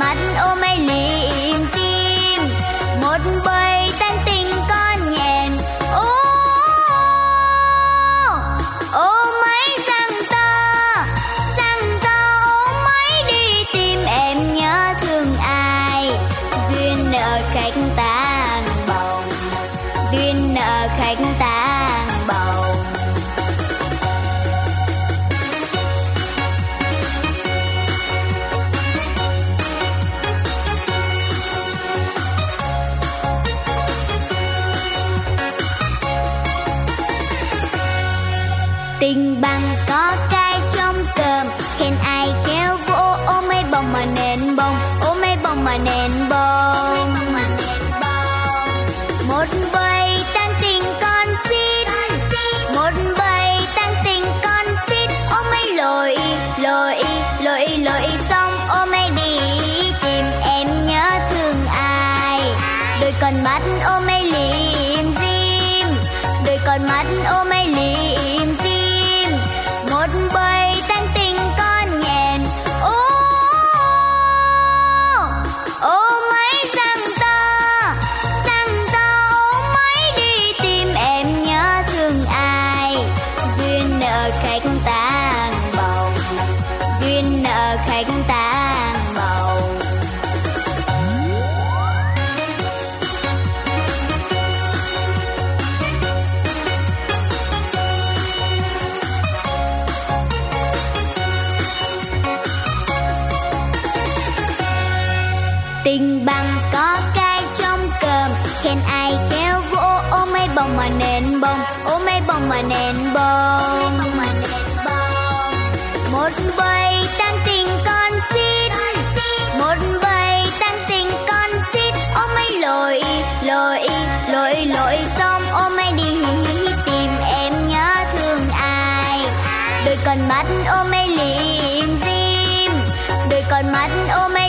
mud còn mắt ôm mây liềm diêm đời còn mắt ôm ngoài nền bông. Một bầy tăng tình con xin một bầy tăng tình con xin ôm mấy lội lội lội lội xong ôm mấy đi tìm em nhớ thương ai. Đôi con mắt ôm mấy liềm diêm. Đôi con mắt ôm mấy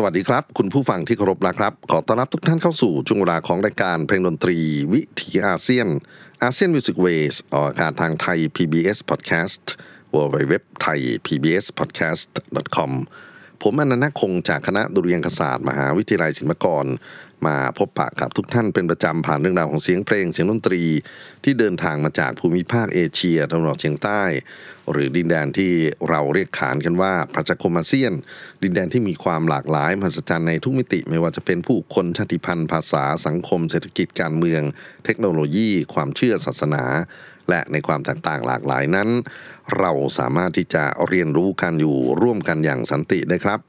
สวัสดีครับ คุณผู้ฟังที่เคารพนะครับ ขอต้อนรับทุกท่านเข้าสู่ช่วงเวลาของรายการเพลงดนตรีวิถีอาเซียน ASEAN Music Wave ออกอากาศทางไทย PBS Podcast w w w t h a i PBS Podcast com ผมอานันท์ นาคคงจากคณะดุริยางคศาสตร์ มหาวิทยาลัยศิลปากร มาพบปะกับทุกท่านเป็นประจำผ่านเรื่องราวของเสียงเพลงเสียงดนตรี ที่เดินทางมาจากภูมิภาคเอเชียตะวันออกเฉียงใต้ หรือดินแดนที่เราเรียกขานกันว่าประชาคมอาเซียน ดินแดนที่มีความหลากหลายมหัศจรรย์ในทุกมิติไม่ว่าจะเป็นผู้คนชาติพันธุ์ ภาษาสังคม เศรษฐกิจการเมือง เทคโนโลยี ความเชื่อศาสนา และในความแตกต่างหลากหลายนั้น เราสามารถที่จะเรียนรู้กันอยู่ร่วมกันอย่างสันติได้ครับ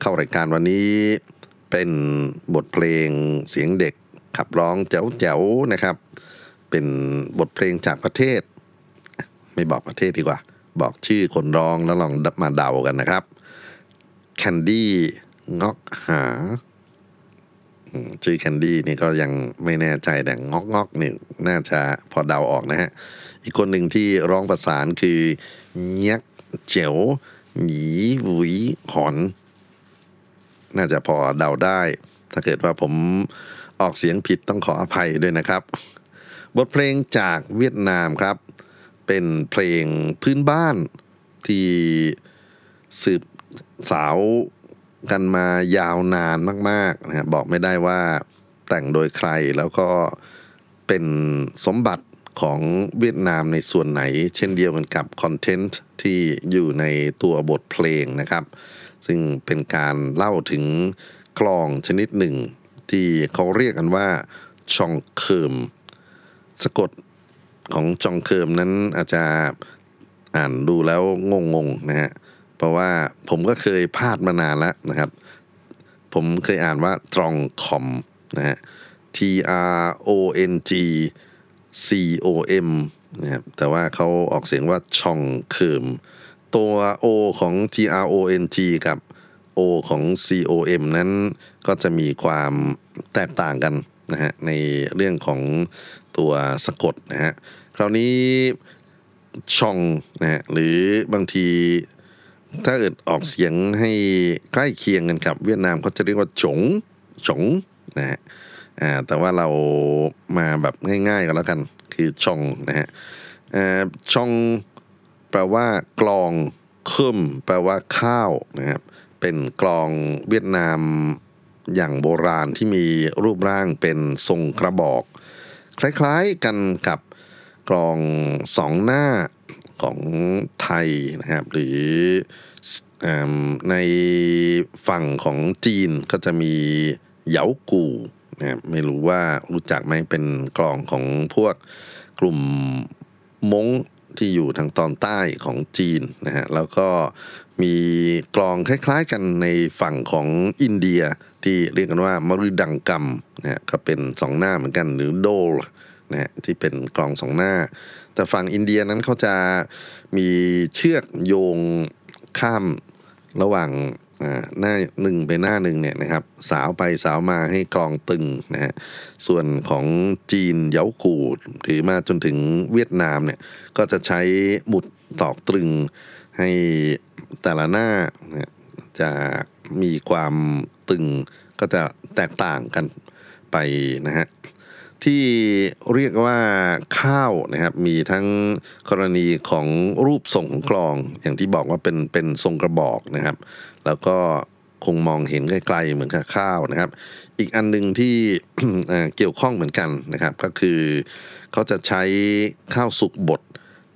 เข้ารายการวันนี้ เป็นบทเพลงเสียงเด็กขับร้องแจ๋วๆนะครับ เป็นบทเพลงจากประเทศ ไม่บอกประเทศดีกว่า บอกชื่อคนร้องแล้วลองมาเดากันนะครับแคนดี้งอกหาชื่อแคนดี้นี่ก็ยังไม่แน่ใจแต่งอกงอกนี่น่าจะพอเดาออกนะฮะ อีกคนหนึ่งที่ร้องประสานคือเงียกเจ๋วหนีหวุยหอน น่าจะพอเดาได้ ถ้าเกิดว่าผมออกเสียงผิดต้องขออภัยด้วยนะครับ บทเพลงจากเวียดนามครับ เป็นเพลงพื้นบ้านที่สืบสาวกันมายาวนานมากๆนะครับบอกไม่ได้ว่าแต่งโดยใครแล้วก็เป็นสมบัติของเวียดนามในส่วนไหน เช่นเดียวกันกับคอนเทนต์ที่อยู่ในตัวบทเพลงนะครับ ซึ่งเป็นการเล่าถึงกลองชนิดหนึ่ง ที่เขาเรียกกันว่าชองเคิมสะกดของจองเคิมนั้นอาจจะอ่านดูแล้วงงๆนะฮะเพราะว่าผมก็เคยพลาดมานานแล้วนะครับ ผมเคยอ่านว่าตรองคอมนะฮะ T R O N G C O M นะครับแต่ว่าเขาออกเสียงว่าชองเคิม ตัว O ของ T R O N G กับ O ของ C O M นั้นก็จะมีความแตกต่างกันนะฮะในเรื่องของตัวสะกดนะฮะคราวนี้ช่องนะฮะหรือบางทีถ้าเกิดออกเสียงให้ใกล้เคียงกันกับเวียดนามเขาจะเรียกว่าจงจงนะฮะอ่าแต่ว่าเรามาแบบง่ายๆกันแล้วกัน คือชองนะฮะอ่าชอง แปลว่ากลองคึมแปลว่าข้าวนะครับเป็นกลองเวียดนามอย่างโบราณที่มีรูปร่างเป็นทรงกระบอก คล้ายๆกันกับกลองสองหน้าของไทยนะครับ หรือในฝั่งของจีนก็จะมีเหยากูนะครับไม่รู้ว่ารู้จักไหมเป็นกลองของพวกกลุ่มมง ที่อยู่ทางตอนใต้ของจีนนะฮะแล้วก็มีกลองคล้ายๆกันในฝั่งของอินเดียที่เรียกกันว่ามรุดังกัมนะฮะก็เป็นสองหน้าเหมือนกันหรือโดลนะฮะที่เป็นกลองสองหน้า แต่ฝั่งอินเดียนั้นเขาจะมีเชือกโยงข้ามระหว่าง หน้าหนึ่งไปหน้าหนึ่งเนี่ยนะครับ สาวไปสาวมาให้กลองตึงนะฮะส่วนของจีนเย้ากูดหรือมาจนถึงเวียดนามเนี่ยก็จะใช้หมุดตอกตรึงให้แต่ละหน้าจะมีความตึงก็จะแตกต่างกันไปนะฮะที่เรียกว่าข้าวนะครับมีทั้งกรณีของรูปทรงของกลอง อย่างที่บอกว่าเป็นเป็นทรงกระบอกนะครับ แล้วก็คงมองเห็นไกลๆเหมือนกับข้าวนะครับ อีกอันหนึ่งที่เกี่ยวข้องเหมือนกันนะครับ ก็คือเขาจะใช้ข้าวสุกบด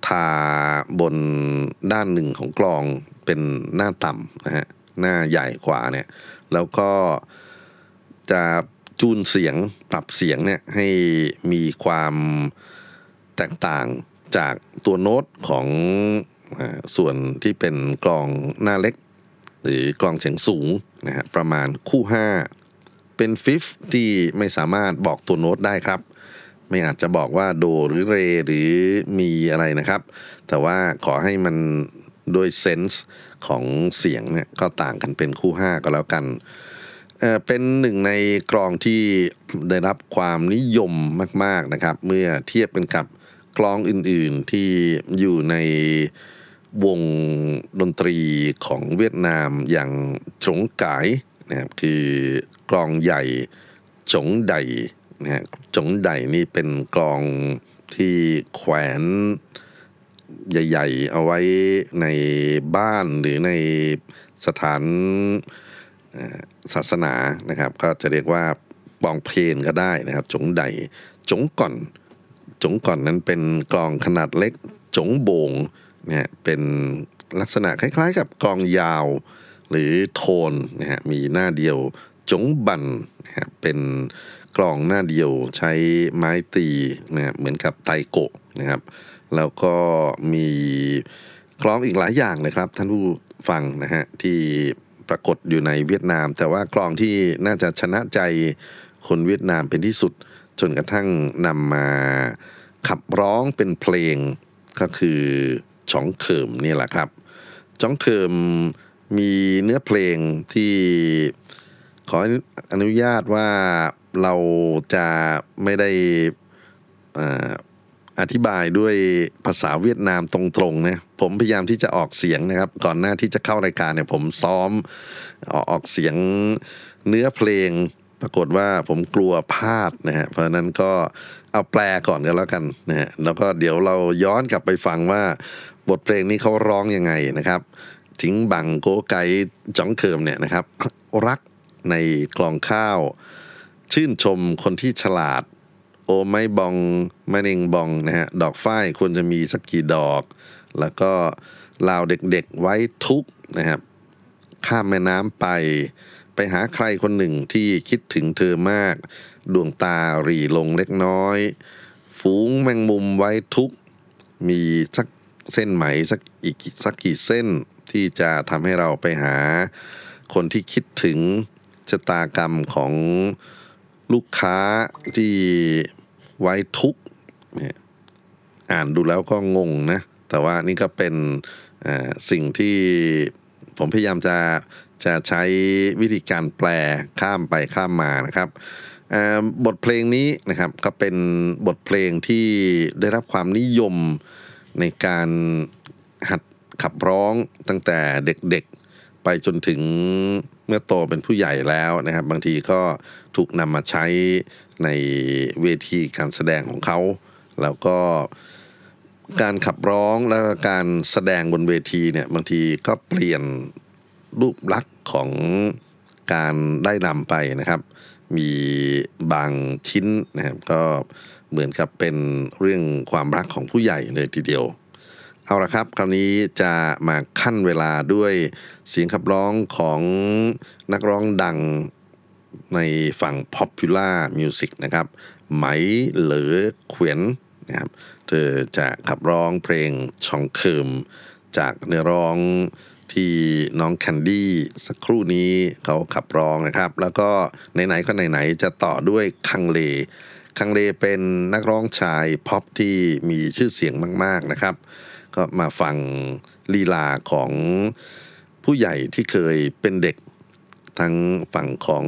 ทาบนด้านหนึ่งของกลองเป็นหน้าต่ำนะฮะหน้าใหญ่กว่าเนี่ย แล้วก็จะจูนเสียงปรับเสียงเนี่ยให้มีความแตกต่างจากตัวโน้ตของส่วนที่เป็นกลองหน้าเล็ก หรือกลองเสียงสูงนะฮะประมาณคู่ 5 เป็นฟิฟที่ไม่สามารถบอกตัวโน้ตได้ครับ ไม่อาจจะบอกว่าโดหรือเรหรือมีอะไรนะครับ แต่ว่าขอให้มันโดยเซนส์ของเสียงเนี่ยก็ต่างกันเป็นคู่ 5 ก็แล้วกันเเป็นหนึ่งในกลองที่ได้รับความนิยมมาก ๆนะครับ เมื่อเทียบกันกับกลองอื่นๆที่อยู่ใน วงดนตรีของเวียดนามอย่างจงกายนะครับคือกลองใหญ่จงไดนะฮะจงไดนี่เป็นกลองที่แขวนใหญ่ ๆ เอาไว้ในบ้านหรือในสถานศาสนานะครับ ก็จะเรียกว่าปองเพลนก็ได้นะครับจงใดจงก่อนจงก่อนนั้นเป็นกลองขนาดเล็กจงโบง นะฮะเป็นลักษณะคล้ายๆ กับกลองยาว หรือโทนนะฮะมีหน้าเดียวจงบันนะฮะเป็นกลองหน้าเดียวใช้ไม้ตีนะฮะเหมือนกับไตโกะนะครับ แล้วก็มีกลองอีกหลายอย่างเลยครับ ท่านผู้ฟังนะฮะที่ปรากฏอยู่ในเวียดนาม แต่ว่ากลองที่น่าจะชนะใจคนเวียดนามเป็นที่สุด จนกระทั่งนำมาขับร้องเป็นเพลงก็คือ จองเขิมนี่แหละครับจองเขิมมีเนื้อเพลงที่ขออนุญาตว่าเราจะไม่ได้อธิบายด้วยภาษาเวียดนามตรงๆนะผมพยายามที่จะออกเสียงนะครับ ก่อนหน้าที่จะเข้ารายการเนี่ยผมซ้อมออกเสียงเนื้อเพลง ปรากฏว่าผมกลัวพลาดนะฮะเพราะนั้นก็เอาแปลก่อนก็แล้วกันนะฮะแล้วก็เดี๋ยวเราย้อนกลับไปฟังว่า บทเพลงนี้เขาร้องยังไงนะครับ ทิ้งบังโกไกจ้องเคิมเนี่ยนะครับ รักในกลองข้าว ชื่นชมคนที่ฉลาด โอไม้บองไมะเร็งบองนะฮะดอกฝ้ายควรจะมีสักกี่ดอก แล้วก็ลาวเด็กๆไว้ทุกนะครับ ข้ามแม่น้ำไป ไปหาใครคนหนึ่งที่คิดถึงเธอมาก ดวงตารีลงเล็กน้อย ฝูงแมงมุมไว้ทุกมีสัก เส้นไหมสักอีกสักกี่เส้นที่จะทำให้เราไปหาคนที่คิดถึงชะตากรรมของลูกค้าที่ไว้ทุกอ่านดูแล้วก็งงนะ แต่ว่านี่ก็เป็นสิ่งที่ผมพยายามจะจะใช้วิธีการแปลข้ามไปข้ามมานะครับบทเพลงนี้นะครับก็เป็นบทเพลงที่ได้รับความนิยม ในการหัดขับร้องตั้งแต่เด็กๆ ไปจนถึงเมื่อโตเป็นผู้ใหญ่แล้วนะครับ บางทีก็ถูกนำมาใช้ในเวทีการแสดงของเขา แล้วก็การขับร้องและการแสดงบนเวทีเนี่ยบางทีก็เปลี่ยนรูปลักษณ์ของการได้นำไปนะครับ มีบางชิ้นนะครับก็ เหมือนกับเป็นเรื่องความรักของผู้ใหญ่เลยทีเดียว เอาละครับ คราวนี้จะมาขั้นเวลาด้วยเสียงขับร้องของนักร้องดังในฝั่ง Popular Music นะครับ ไหมเหลือเขวียนนะครับ เธอจะขับร้องเพลงชองเคิม จากเนื้อร้องที่น้องแคนดี้สักครู่นี้เขาขับร้องนะครับ แล้วก็ไหนๆก็ไหนๆจะต่อด้วยคังเล คังเลเป็นนักร้องชายพ็อปที่มีชื่อเสียงมาก ๆนะครับ ก็มาฟังลีลาของผู้ใหญ่ที่เคยเป็นเด็ก ทั้งฝั่งของ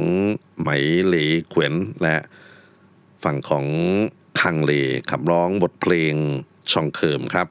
ไหมเหลเขวนและฝั่งของคังเลขับร้องบทเพลงชองเคิมครับ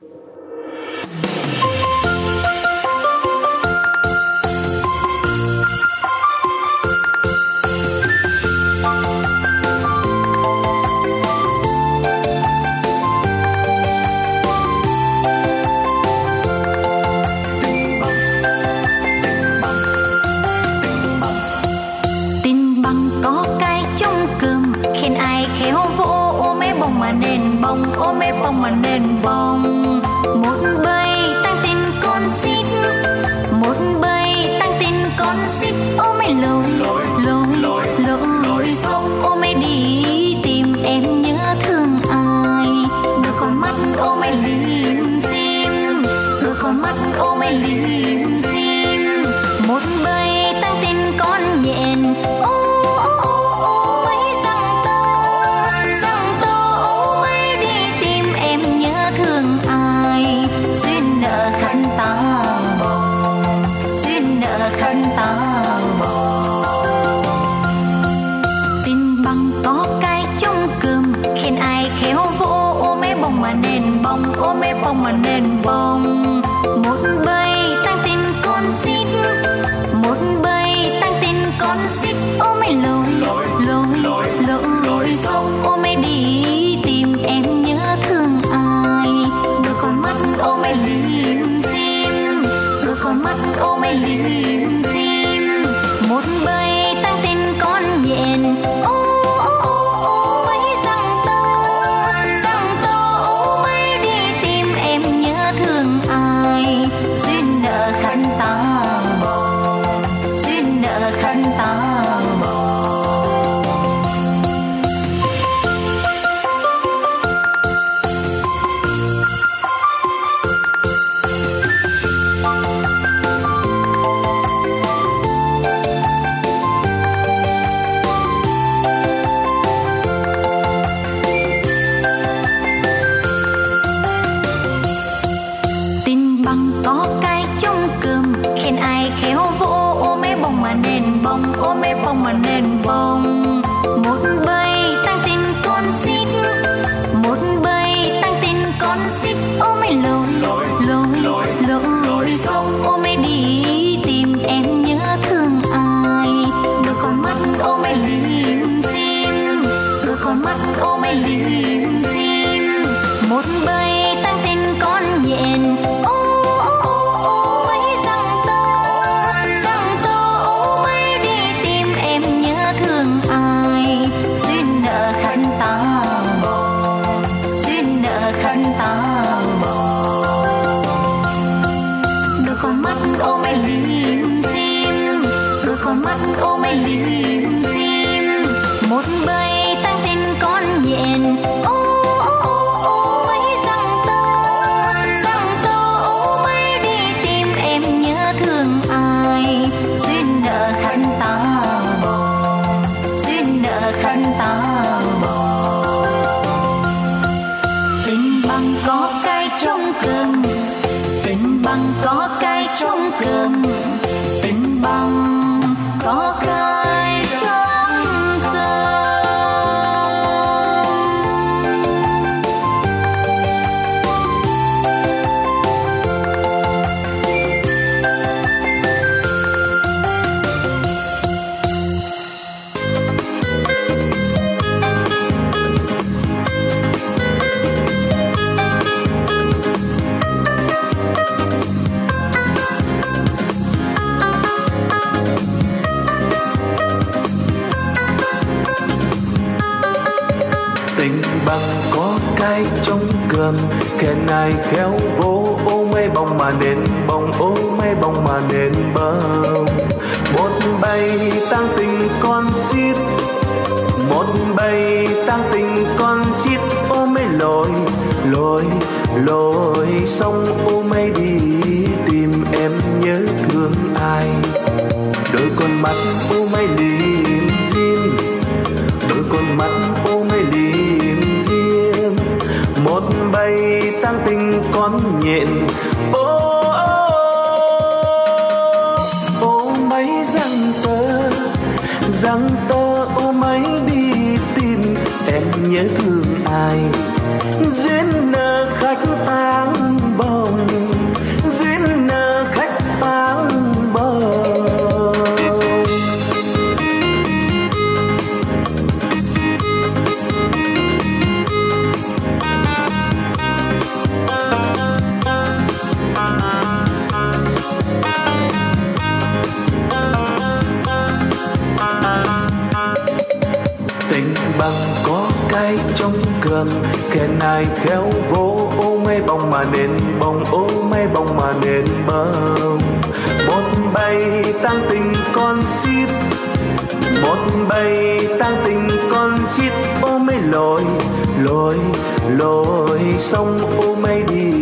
lội sông ô mây đi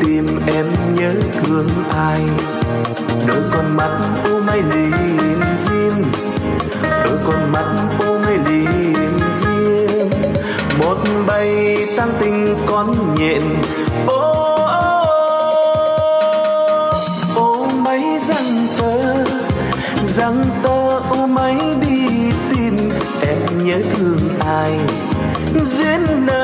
tìm em nhớ thương ai đôi con mắt ô mây lim dim đôi con mắt ô mây lim dim một bay tăng tình con nhện ô ô mấy răng tơ răng tơ ô mấy đi tìm em nhớ thương ai duyên nợ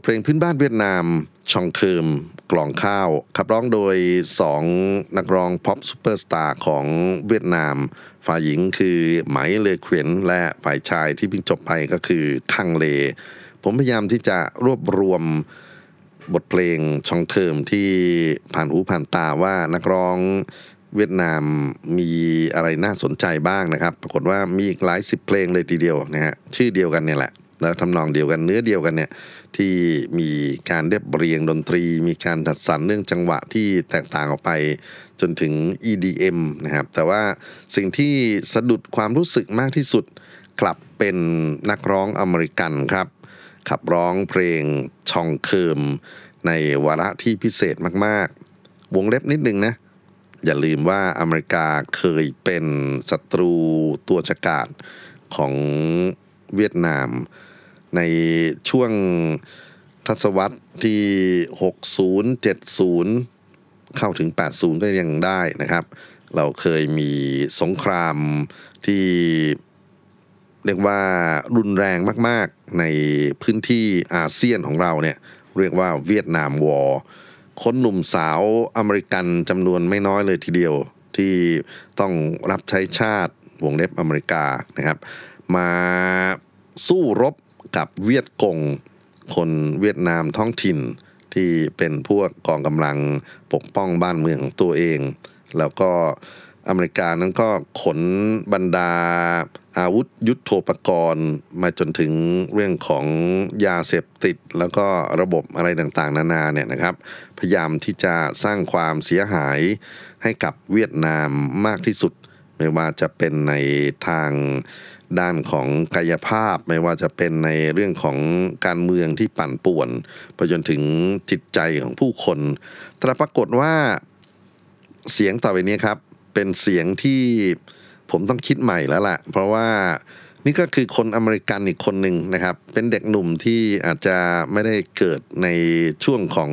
ทเพลงพื้นบ้านเวียดนาม ชองเคิมกลองข้าว ขับร้องโดย 2 นักร้อง pop superstar ของเวียดนาม ฝ่ายหญิงคือไหมเลเขวนและฝ่ายชายที่เพิ่งจบไปก็คือคังเล ผมพยายามที่จะรวบรวมบทเพลงชองเคิมที่ผ่านหูผ่านตาว่านักร้องเวียดนามมีอะไรน่าสนใจบ้างนะครับ ปรากฏว่ามีอีกหลายสิบเพลงเลยทีเดียวนะฮะชื่อเดียวกันเนี่ยแหละ แล้วทำนองเดียวกันเนื้อเดียวกันเนี่ยที่มีการเรียบเรียงดนตรี มีการจัดสรรเรื่องจังหวะที่แตกต่างออกไปจนถึง EDM นะครับแต่ว่าสิ่งที่สะดุดความรู้สึกมากที่สุดกลับเป็นนักร้องอเมริกันครับ ขับร้องเพลงชองเคิม ในวาระที่พิเศษมากๆ วงเล็บนิดนึงนะ อย่าลืมว่าอเมริกาเคยเป็นศัตรูตัวฉกาจของเวียดนาม ในช่วงทศวรรษที่ 60 70 เข้าถึง 80 ก็ยังได้นะครับ เราเคยมีสงครามที่เรียกว่ารุนแรงมาก ๆ ในพื้นที่อาเซียนของเราเนี่ย เรียกว่าเวียดนามวอร์คนหนุ่มสาวอเมริกันจำนวนไม่น้อยเลยทีเดียว ที่ต้องรับใช้ชาติวงเล็บอเมริกานะครับ มาสู้รบ กับเวียดกง คนเวียดนามท้องถิ่นที่เป็นพวกกองกำลังปกป้องบ้านเมืองของตัวเอง แล้วก็อเมริกานั้นก็ขนบรรดาอาวุธยุโทโธปกรณ์มาจนถึงเรื่องของยาเสพติด แล้วก็ระบบอะไรต่างๆ นานาเนี่ยนะครับ พยายามที่จะสร้างความเสียหายให้กับเวียดนามมากที่สุด ไม่ว่าจะเป็นในทาง ด้านของกายภาพไม่ว่าจะเป็นในเรื่องของการเมืองที่ปั่นป่วน ไปจนถึงจิตใจของผู้คน แต่ปรากฏว่าเสียงต่อไปนี้ครับ เป็นเสียงที่ผมต้องคิดใหม่แล้วล่ะ เพราะว่านี่ก็คือคนอเมริกันอีกคนหนึ่งนะครับ เป็นเด็กหนุ่มที่อาจจะไม่ได้เกิดในช่วงของ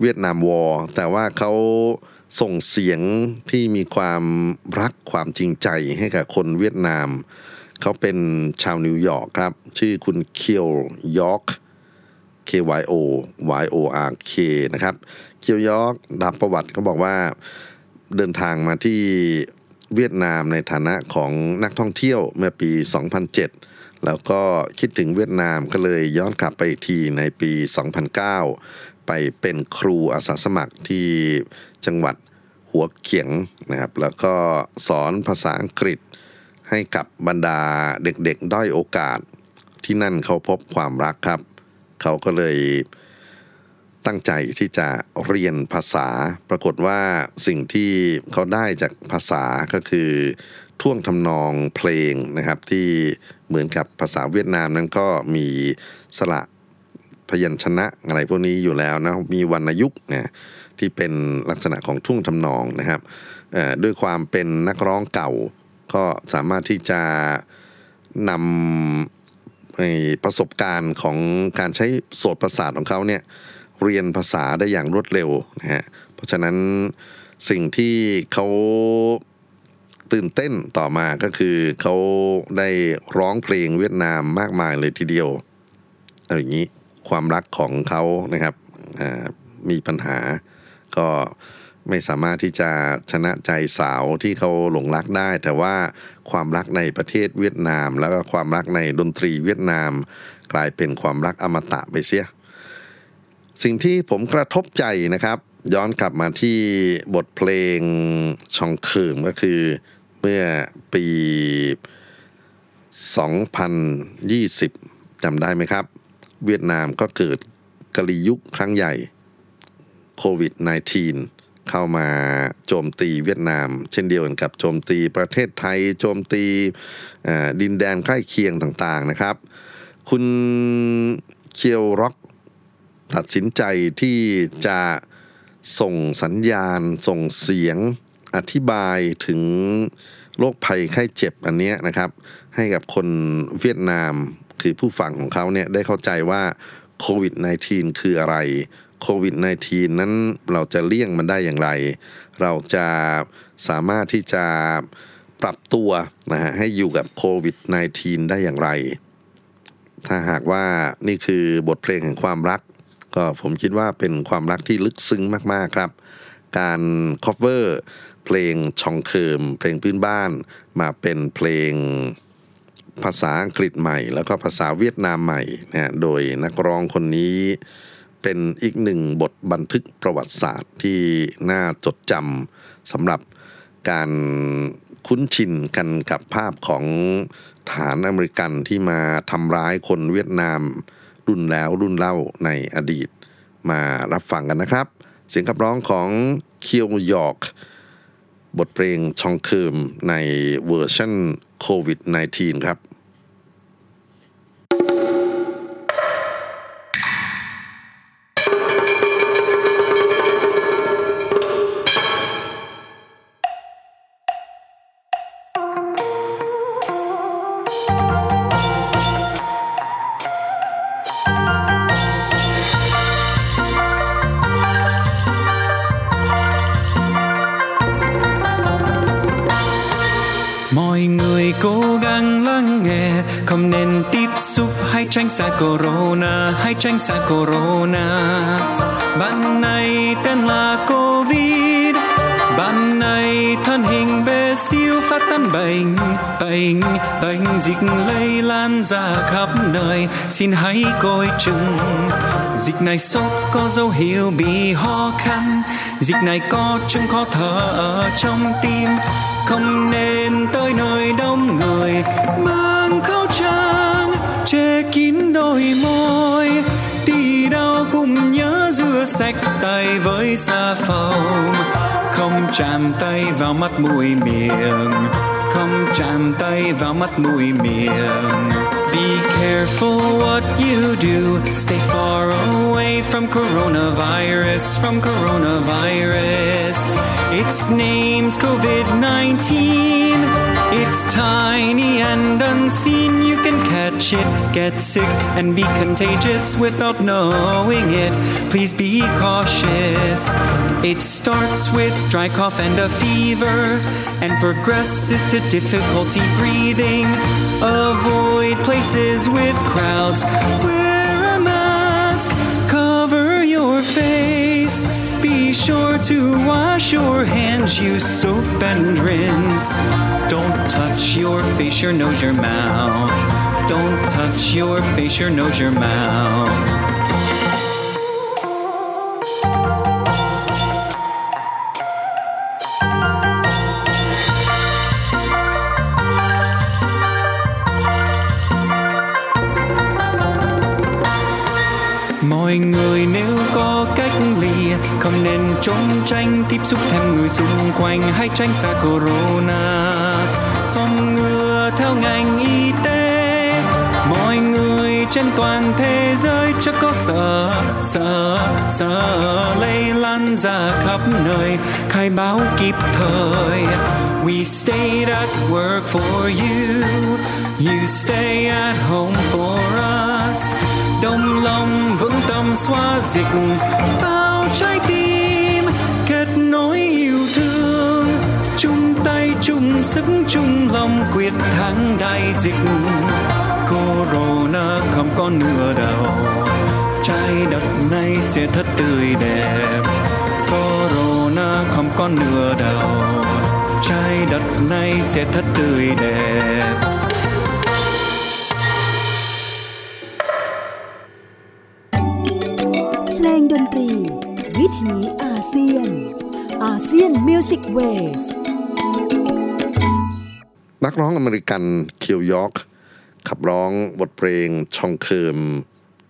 Vietnam War แต่ว่าเขาส่งเสียงที่มีความรักความจริงใจให้กับคนเวียดนาม เขาเป็นชาวนิวยอร์กครับ ชื่อคุณเคียวยอร์ก K Y O Y O R K นะครับ เคียวยอร์กกับประวัติเขาบอกว่าเดินทางมาที่เวียดนามในฐานะของนักท่องเที่ยวเมื่อปี 2007 แล้วก็คิดถึงเวียดนามก็เลยย้อนกลับไปอีกทีในปี 2009 ไปเป็นครูอาสาสมัครที่จังหวัดหัวเขียงนะครับ แล้วก็สอนภาษาอังกฤษ ให้กับบรรดาเด็กๆ ด้อยโอกาสที่นั่นเขาพบความรักครับ เขาก็เลยตั้งใจที่จะเรียนภาษา ปรากฏว่าสิ่งที่เขาได้จากภาษาก็คือท่วงทำนองเพลงนะครับที่เหมือนกับภาษาเวียดนามนั้นก็มีสระพยัญชนะอะไรพวกนี้อยู่แล้วนะมีวรรณยุกต์นะที่เป็นลักษณะของท่วงทำนองนะครับด้วยความเป็นนักร้องเก่า ก็สามารถที่จะนำประสบการณ์ของการใช้โสตประสาทของเขาเนี่ยเรียนภาษาได้อย่างรวดเร็วนะฮะเพราะฉะนั้นสิ่งที่เขาตื่นเต้นต่อมาก็คือเขาได้ร้องเพลงเวียดนามมากมายเลยทีเดียวเอาอย่างนี้ความรักของเขานะครับมีปัญหาก็ ไม่สามารถที่จะชนะใจสาวที่เขาหลงรักได้ แต่ว่าความรักในประเทศเวียดนาม แล้วก็ความรักในดนตรีเวียดนาม กลายเป็นความรักอมตะไปเสีย สิ่งที่ผมกระทบใจนะครับ ย้อนกลับมาที่บทเพลงชองเคิมก็คือเมื่อปี 2020จำได้ไหมครับ เวียดนามก็เกิดกะลียุคครั้งใหญ่โควิด -19 เข้ามาโจมตีเวียดนาม เช่นเดียวกันกับโจมตีประเทศไทย โจมตีดินแดนใกล้เคียงต่างๆนะครับ คุณเคียวร็อกตัดสินใจที่จะส่งสัญญาณ ส่งเสียงอธิบายถึงโรคภัยไข้เจ็บอันนี้นะครับ ให้กับคนเวียดนามคือผู้ฟังของเขาเนี่ยได้เข้าใจว่าโควิด -19 คืออะไร โควิด -19 นั้นเราจะเลี่ยงมันได้อย่างไร เราจะสามารถที่จะปรับตัวนะฮะให้อยู่กับโควิด -19 ได้อย่างไร ถ้าหากว่านี่คือบทเพลงแห่งความรัก ก็ผมคิดว่าเป็นความรักที่ลึกซึ้งมาก ๆ ครับ การ cover เพลงชองเคิมเพลงพื้นบ้านมาเป็นเพลงภาษาอังกฤษใหม่ แล้วก็ภาษาเวียดนามใหม่นะฮะโดยนักร้องคนนี้ เป็นอีกหนึ่งบทบันทึกประวัติศาสตร์ที่น่าจดจำสำหรับการคุ้นชินกันกับภาพของทหารอเมริกันที่มาทำร้ายคนเวียดนาม รุ่นแล้วรุ่นเล่าในอดีต มารับฟังกันนะครับ เสียงขับร้องของเคียวยอร์กบทเพลงชองเคิมในเวอร์ชันโควิด -19 ครับ tránh xa corona. Bạn này tên là covid. Bạn này thân hình bé siêu phát tán bệnh bệnh bệnh dịch lây lan ra khắp nơi. Xin hãy coi chừng. Dịch này sốt có dấu hiệu bị ho khăn dịch này có chứng khó thở ở trong tim. Không nên tới nơi đông người. Mang khẩu trang, che kín đôi môi. Cũng nhớ rửa sạch tay với xà phòng không chạm tay vào mắt mũi miệng không chạm tay vào mắt mũi miệng Be careful what you do. Stay far away from coronavirus, from coronavirus. Its name's COVID 19. It's tiny and unseen. Get sick, and be contagious without knowing it. Please be cautious. It starts with dry cough and a fever, and progresses to difficulty breathing. Avoid places with crowds. Wear a mask, cover your face. Be sure to wash your hands, use soap and rinse. Don't touch your face, your nose, your mouth. Don't touch your face, your nose, your mouth. mọi người nếu có cách ly không nên trốn tránh tiếp xúc thêm người xung quanh hãy tránh xa corona phòng ngừa theo ngành trên toàn thế giới chắc có sợ sợ sợ. Lây lan ra khắp nơi, khai báo kịp thời. We stayed at work for you. You stay at home for us. Đồng lòng vững tâm xóa dịch, bao trái tim kết nối yêu thương. Chung tay, chung sức, chung lòng quyết thắng đại dịch. Corona không có nửa đầu trái đất này sẽ thật tươi đẹp corona không có nửa đầu trái đất này sẽ thật tươi đẹp เพลงดนตรี วิถีอาเซียน ASEAN Music Waysนักร้องอเมริกัน Kyo York ขั บร้องบทเพลงชองเคิม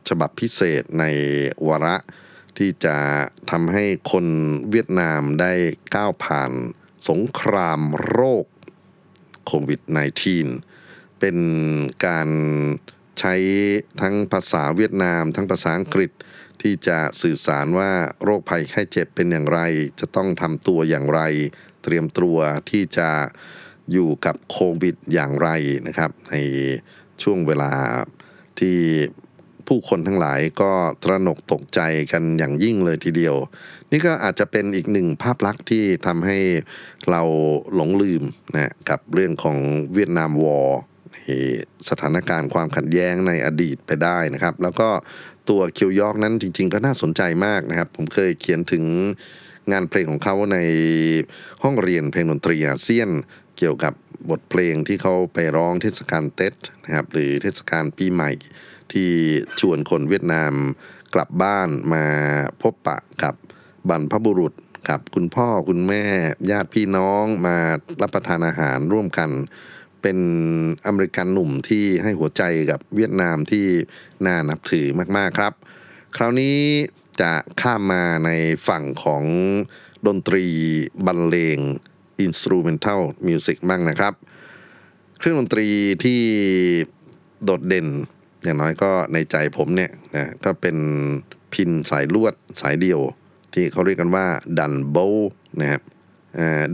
ฉบับพิเศษในวาระ ที่จะทำให้คนเวียดนามได้ก้าวผ่านสงครามโรคโควิด -19 เป็นการใช้ทั้งภาษาเวียดนาม ทั้งภาษาอังกฤษที่จะสื่อสารว่าโรคภัยไข้เจ็บเป็นอย่างไร จะต้องทำตัวอย่างไร เตรียมตัวที่จะอยู่กับโควิดอย่างไรนะครับ ใน ช่วงเวลาที่ผู้คนทั้งหลายก็ตระหนกตกใจกันอย่างยิ่งเลยทีเดียว นี่ก็อาจจะเป็นอีกหนึ่งภาพลักษณ์ที่ทำให้เราหลงลืมนะกับเรื่องของเวียดนามวอร์สถานการณ์ความขัดแย้งในอดีตไปได้นะครับ แล้วก็ตัวคิวยอร์กนั้นจริง ๆ ก็น่าสนใจมากนะครับ ผมเคยเขียนถึงงานเพลงของเขาในห้องเรียนเพลงดนตรีอาเซียนเกี่ยวกับ บทเพลงที่เขาไปร้องเทศกาลเต็ดนะครับหรือเทศกาลปีใหม่ ที่ชวนคนเวียดนามกลับบ้านมาพบปะกับบรรพบุรุษกับคุณพ่อคุณแม่ญาติพี่น้องมารับประทานอาหารร่วมกัน เป็นอเมริกันหนุ่มที่ให้หัวใจกับเวียดนามที่น่านับถือมากๆครับ คราวนี้จะข้ามมาในฝั่งของดนตรีบรรเลง instrumental music บ้างนะครับ เครื่องดนตรีที่โดดเด่น อย่างน้อยก็ในใจผมเนี่ยนะก็เป็นพิณสายลวดสายเดียว ที่เขาเรียกกันว่าดันเบานะครับ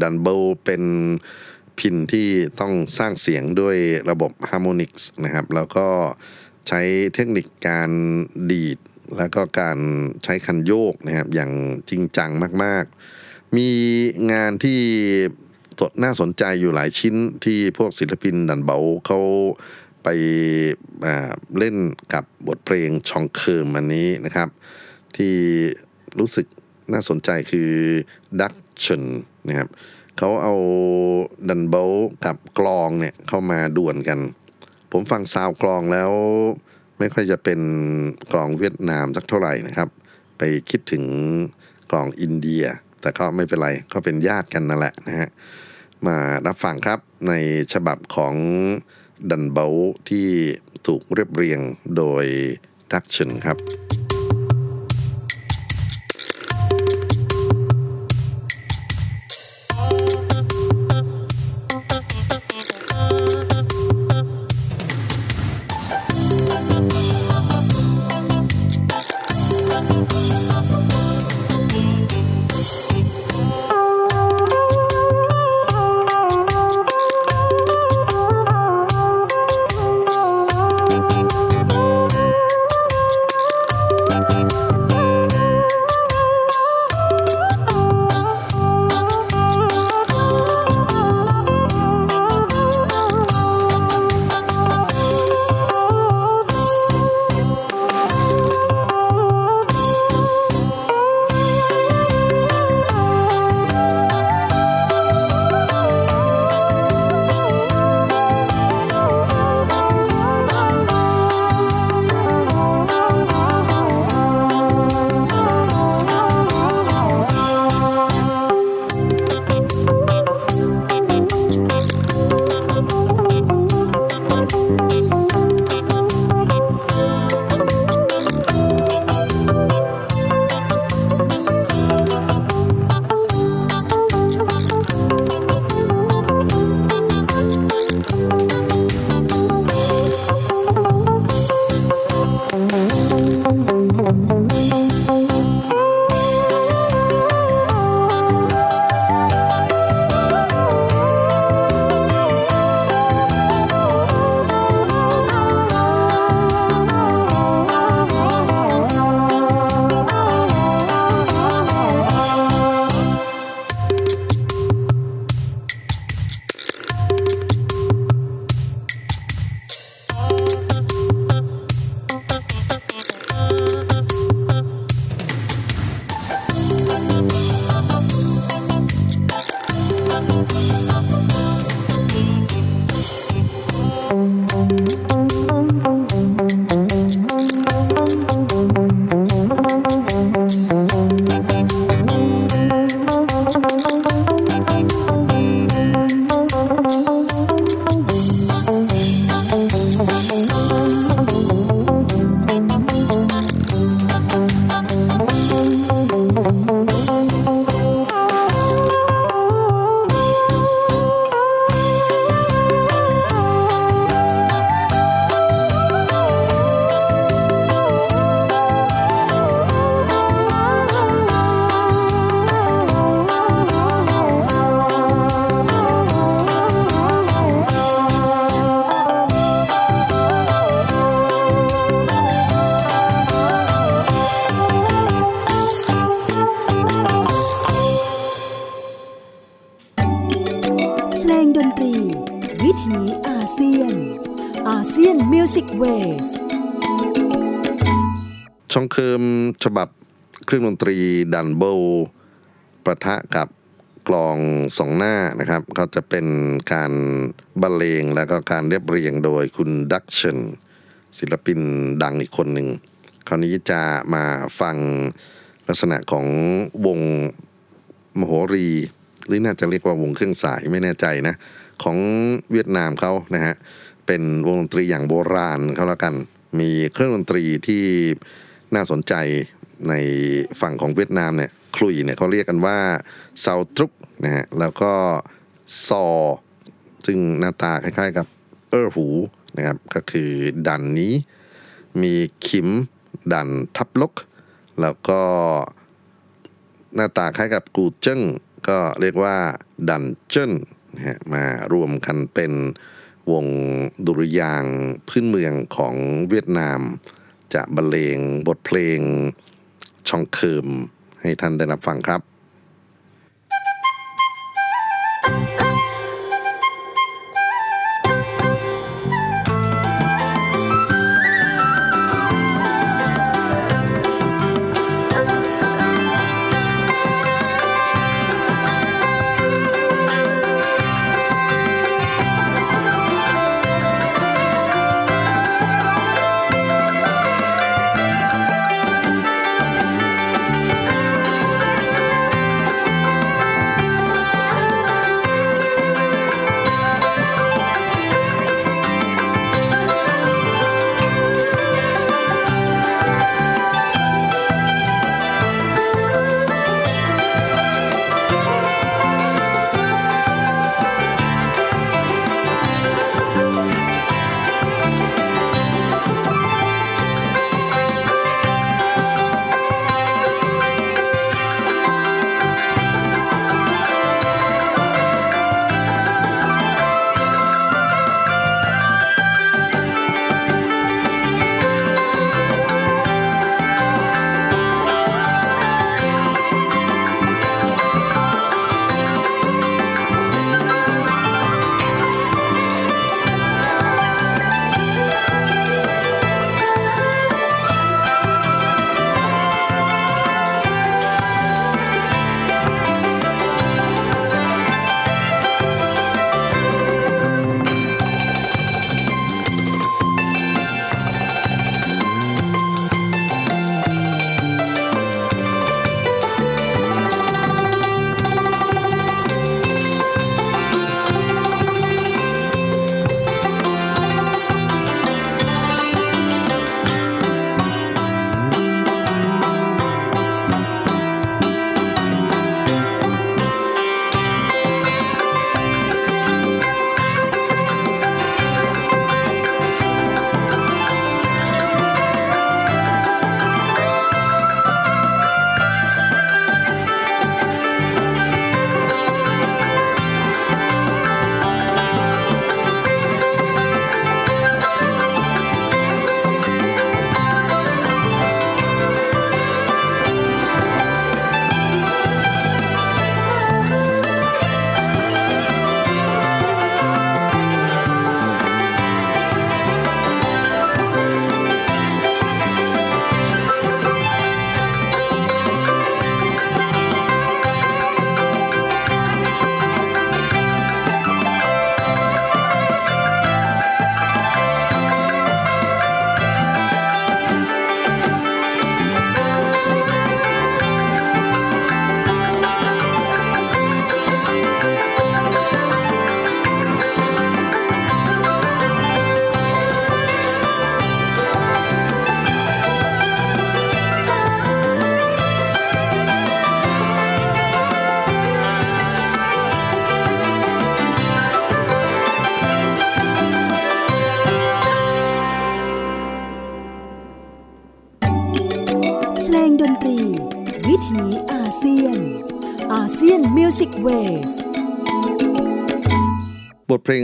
ดันเบาเป็นพิณที่ต้องสร้างเสียงด้วยระบบ harmonics นะครับ แล้วก็ใช้เทคนิคการดีด แล้วก็การใช้คันโยกนะครับอย่างจริงจังมากๆ มีงานที่น่าสนใจอยู่หลายชิ้นที่พวกศิลปินดันเบาเขาไปเล่นกับบทเพลงชองเคิมอันนี้นะครับ ที่รู้สึกน่าสนใจคือดักชนนะครับเขาเอาดันเบลกับกลองเนี่ยเข้ามาดวลกัน ผมฟังซาวกลองแล้ว ไม่ค่อยจะเป็นกลองเวียดนามสักเท่าไหร่นะครับ ไปคิดถึงกลองอินเดีย แต่ก็ไม่เป็นไรก็เป็นญาติกันนั่นแหละนะฮะมารับฟังครับในฉบับของดันเบลที่ถูกเรียบเรียงโดยดักชันครับ ฉบับเครื่องดนตรีดันเบิลปะทะกับกลองสองหน้านะครับ ก็จะเป็นการบรรเลงแล้วก็การเรียบเรียงโดยคุณดักชันศิลปินดังอีกคนหนึ่ง คราวนี้จะมาฟังลักษณะของวงมโหรี หรือน่าจะเรียกว่าวงเครื่องสายไม่แน่ใจนะ ของเวียดนามเขานะฮะ เป็นวงดนตรีอย่างโบราณเขาแล้วกัน มีเครื่องดนตรีที่น่าสนใจ ในฝั่งของเวียดนามเนี่ยคลุยเนี่ยเขาเรียกกันว่าเซาตรุกนะฮะแล้วก็ซอ ซึ่งหน้าตาคล้ายๆกับเออหูนะครับก็คือดันนี้ มีขิมดันทับลก แล้วก็หน้าตาคล้ายกับกูเจิ้งก็เรียกว่าดันเจิ้นนะฮะมารวมกันเป็นวงดุริยางพื้นเมืองของเวียดนาม จะบรรเลงบทเพลง ช่องเคิมให้ท่านได้รับฟังครับ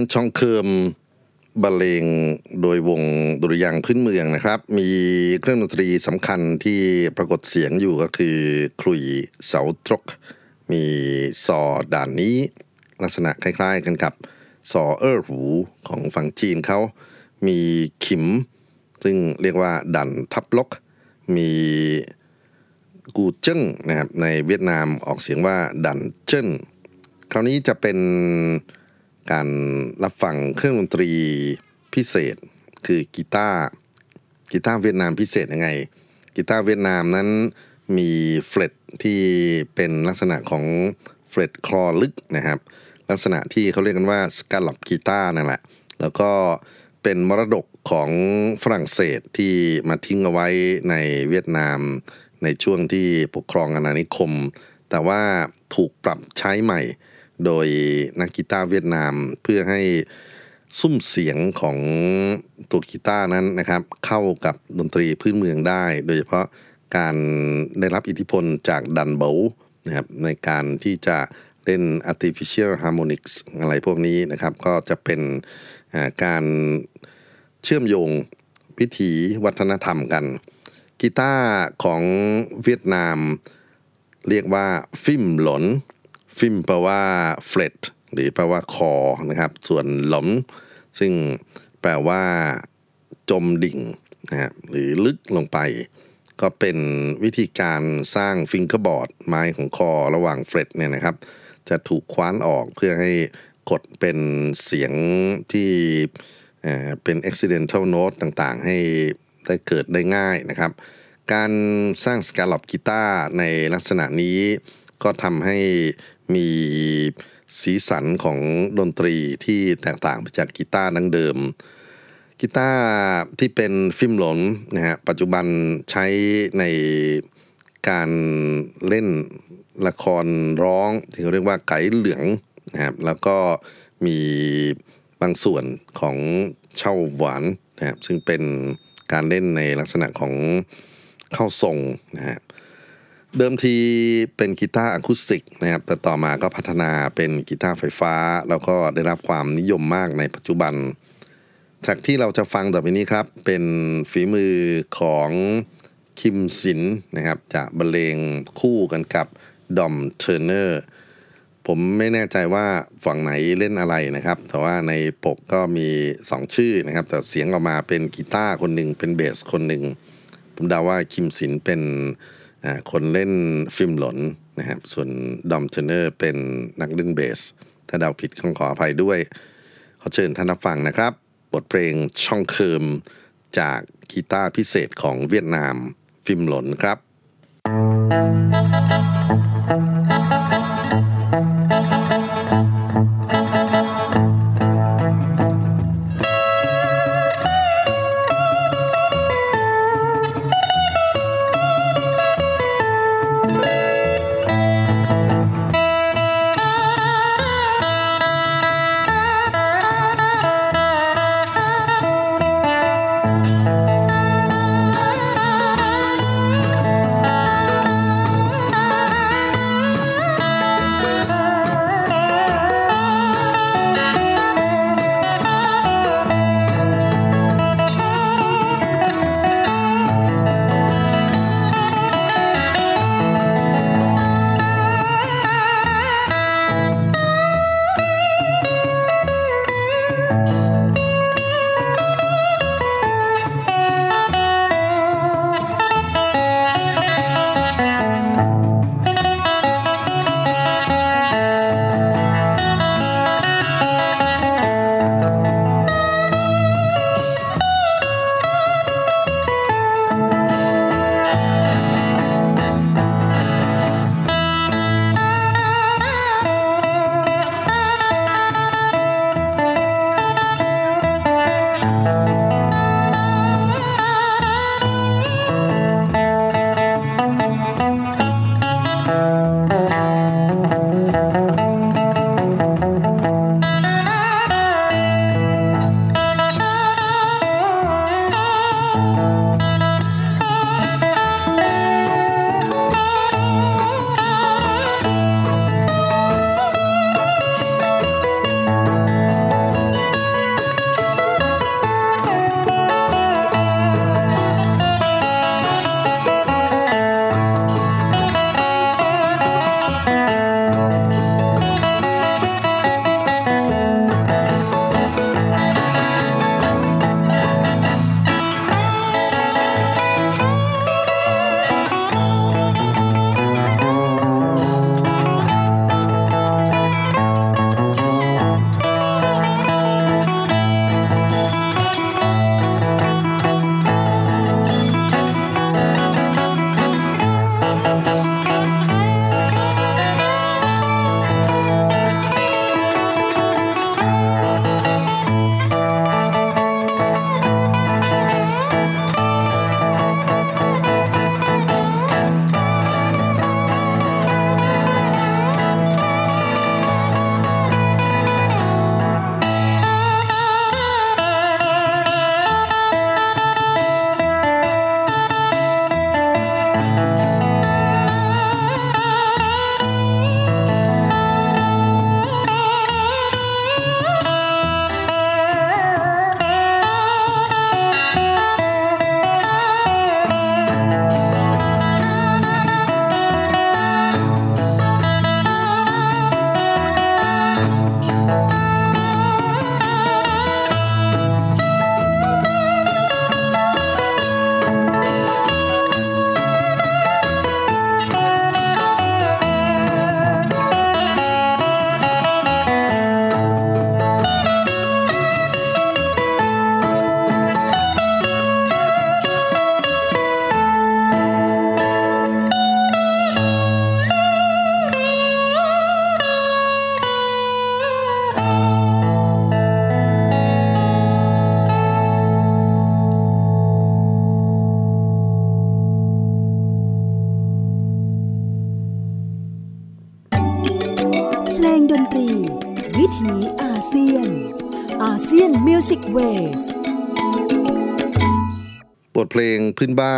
งชองเคิมบรรเลงโดยวงดุริยางพื้นเมืองนะครับ มีเครื่องดนตรีสำคัญที่ปรากฏเสียงอยู่ก็คือคลุยเสาตรก มีซอด่านนี้ ลักษณะคล้ายๆกันกับซอเออร์หูของฝั่งจีนเขา มีขิม ซึ่งเรียกว่าดันทับลก มีกูเจิ้งนะครับในเวียดนามออกเสียงว่าดันเจิ้นคราวนี้จะเป็น การรับฟังเครื่องดนตรีพิเศษ คือกีตาร์กีตาร์เวียดนามพิเศษยังไงกีตาร์เวียดนามนั้นมี fret ที่เป็นลักษณะของ fret คอลึกนะครับ ลักษณะที่เขาเรียกกันว่า scalloped guitar นั่นแหละแล้วก็เป็นมรดกของฝรั่งเศสที่มาทิ้งเอาไว้ในเวียดนาม ในช่วงที่ปกครองอาณานิคม แต่ว่าถูกปรับใช้ใหม่ โดยนักกีตาร์เวียดนามเพื่อให้ซุ้มเสียงของตัวกีตาร์นั้นนะครับ เข้ากับดนตรีพื้นเมืองได้ โดยเฉพาะการได้รับอิทธิพลจากดันเบลนะครับในการที่จะเล่น artificial harmonics อะไรพวกนี้นะครับ ก็จะเป็นการเชื่อมโยงวิถีวัฒนธรรมกัน กีตาร์ของเวียดนามเรียกว่าฟิมหลน ฟิมแปลว่า fret หรือแปลว่าคอนะครับ ส่วนหลนซึ่งแปลว่า จมดิ่งนะครับหรือลึกลงไป ก็เป็นวิธีการสร้าง fingerboard ไม้ของคอระหว่าง fret เนี่ยนะครับ จะถูกคว้านออกเพื่อให้กดเป็นเสียงที่เอ่อเป็น accidental note ต่างๆ ให้ได้เกิดได้ง่ายนะครับ การสร้างสกาล o บกีตาร์ในลักษณะนี้ก็ทำให้ มีสีสันของดนตรีที่แตกต่างไปจากกีตาร์ดั้งเดิมกีตาร์ที่เป็นฟิล์มหลนนะฮะปัจจุบันใช้ในการเล่นละครร้อง ที่เขาเรียกว่าไก่เหลืองนะครับแล้วก็มีบางส่วนของเช่าหวานนะครับซึ่งเป็นการเล่นในลักษณะของเข้าทรงนะฮะ เดิมทีเป็นกีตาร์อะคูสติกนะครับแต่ต่อมาก็พัฒนาเป็นกีตาร์ไฟฟ้า แล้วก็ได้รับความนิยมมากในปัจจุบันแทร็กที่เราจะฟังต่อไปนี้ครับ เป็นฝีมือของคิมสินนะครับ จะบรรเลงคู่กันกับดอมเทอร์เนอร์ผมไม่แน่ใจว่าฝั่งไหนเล่นอะไรนะครับ แต่ว่าในปกก็มี 2 ชื่อนะครับ แต่เสียงออกมาเป็นกีตาร์คนหนึ่งเป็นเบสคนหนึ่งผมเดาว่าคิมสินเป็น คนเล่นฟิล์มหลนนะครับ ส่วนดอมเทเนอร์เป็นนักเล่นเบส ถ้าเดาผิดขอขออภัยด้วย ขอเชิญท่านรับฟังนะครับ บทเพลงช่องเคิมจากกีตาร์พิเศษของเวียดนามฟิล์มหลนครับ Música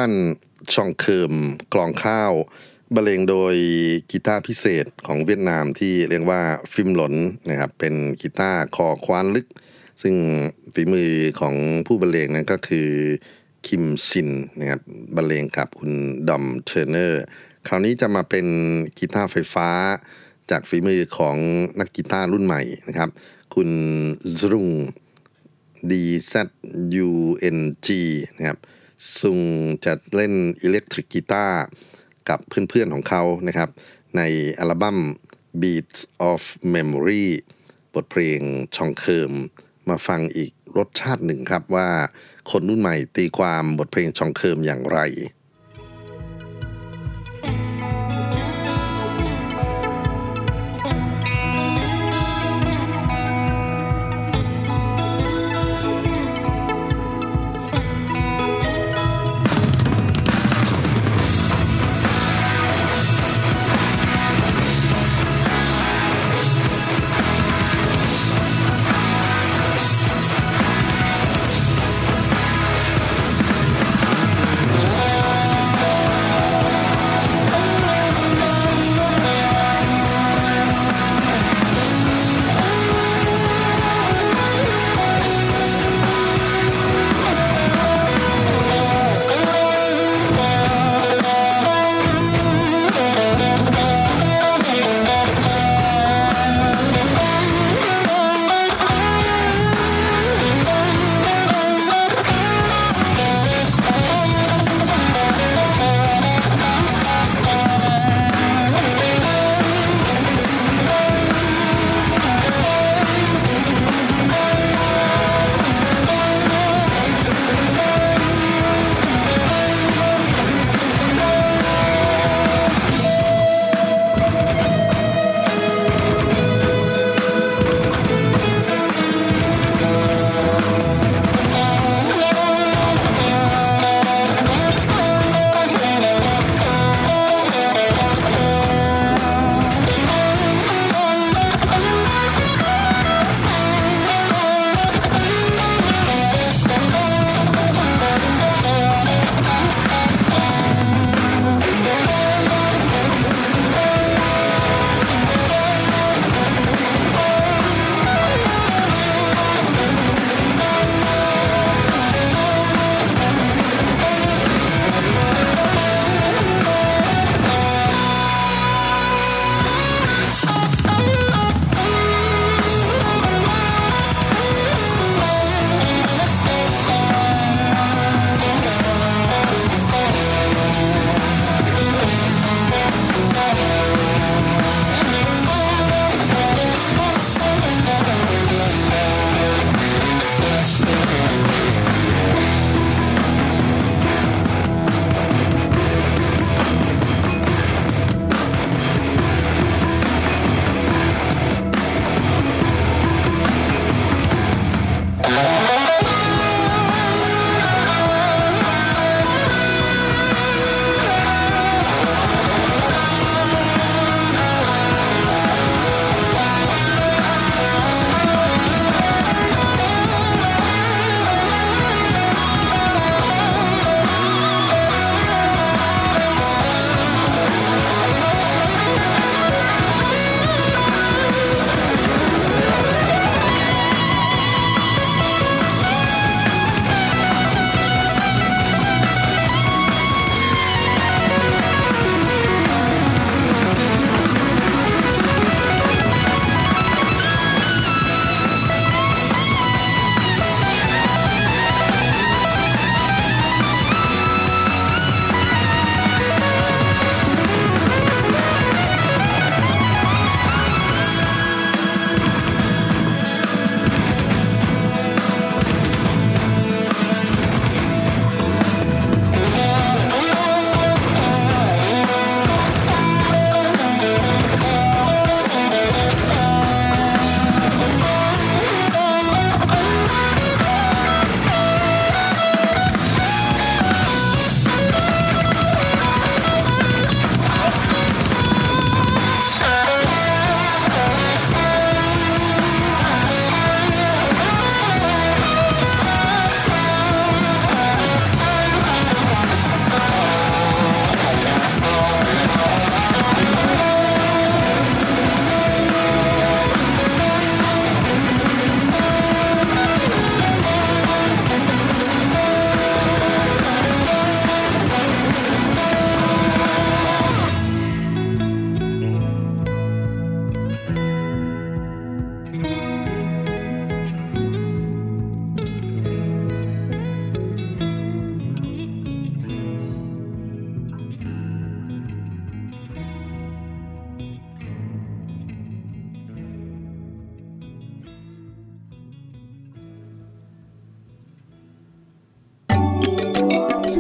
านชองเคิมกลองข้าวบรรเลงโดยกีตาร์พิเศษของเวียดนามที่เรียกว่าฟิมหลนนะครับเป็นกีตาร์คอคว้านลึก ซึ่งฝีมือของผู้บรรเลงนั้นก็คือคิมซินนะครับบรรเลงกับคุณดอมเทอร์เนอร์ คราวนี้จะมาเป็นกีตาร์ไฟฟ้า จากฝีมือของนักกีตาร์รุ่นใหม่นะครับ คุณซรุง DZUNG นะครับ ซุงจะเล่นอิเล็กทริกกีตาร์กับเพื่อนๆของเขานะครับ ในอัลบั้ม Beats of Memory บทเพลงชองเคิม มาฟังอีกรสชาติหนึ่งครับว่าคนรุ่นใหม่ตีความบทเพลงชองเคิมอย่างไร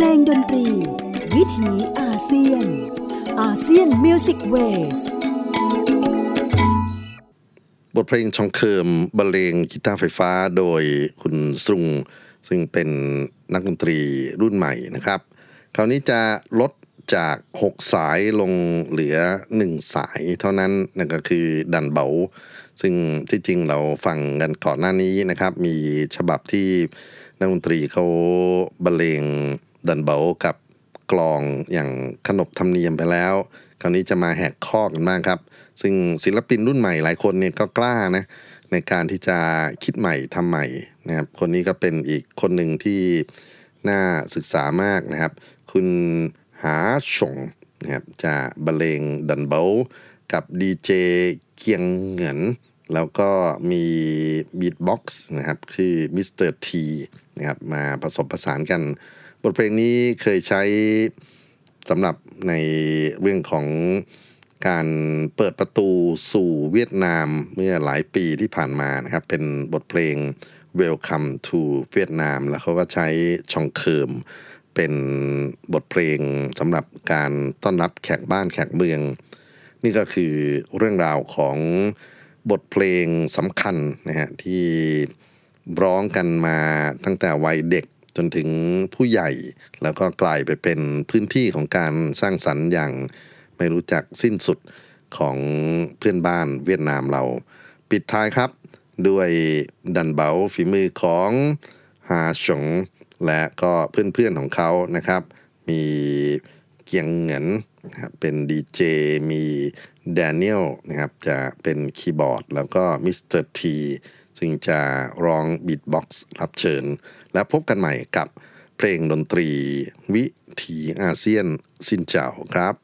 ลงดนตรี วิถีอาเซียน ASEAN Music Waysบทเพลงชองเคิมบรรเลงกีตาร์ไฟฟ้าโดยคุณสรุง ซึ่งเป็นนักดนตรีรุ่นใหม่นะครับ คราวนี้จะลดจาก 6 สายลงเหลือ 1 สายเท่านั้นนั่นก็คือดันเบา ซึ่งที่จริงเราฟังกันก่อนหน้านี้นะครับ มีฉบับที่นักดนตรีเขาบรรเลง ดันเบากับกลองอย่างขนบธรรมเนียมไปแล้ว คราวนี้จะมาแหกข้อกันมากครับ ซึ่งศิลปินรุ่นใหม่หลายคนเนี่ยก็กล้านะในการที่จะคิดใหม่ทำใหม่นะครับ คนนี้ก็เป็นอีกคนหนึ่งที่น่าศึกษามากนะครับ คุณหาฉงนะครับจะบรรเลงดันเบลกับดีเจเกียงเหงิน แล้วก็มี beatbox นะครับชื่อ Mr. T นะครับมาผสมผสานกัน บทเพลงนี้เคยใช้สำหรับในเรื่องของการเปิดประตูสู่เวียดนามเมื่อหลายปีที่ผ่านมานะครับ เป็นบทเพลง Welcome to Vietnam แล้วเขาก็ใช้ชองเคิมเป็นบทเพลงสำหรับการต้อนรับแขกบ้านแขกเมือง นี่ก็คือเรื่องราวของบทเพลงสำคัญนะฮะที่ร้องกันมาตั้งแต่วัยเด็ก จนถึงผู้ใหญ่ แล้วก็กลายไปเป็นพื้นที่ของการสร้างสรรค์อย่างไม่รู้จักสิ้นสุดของเพื่อนบ้านเวียดนามเรา ปิดท้ายครับ ด้วยดันเบาฝีมือของฮาฉงและก็เพื่อนๆของเขานะครับ มีเกียงเหงินนะครับเป็นดีเจมีแดเนียลนะครับ จะเป็นคีย์บอร์ด แล้วก็ Mr. T ซึ่งจะร้อง beatbox รับเชิญ และพบกันใหม่กับเพลงดนตรีวิถีอาเซียน xin chào ครับ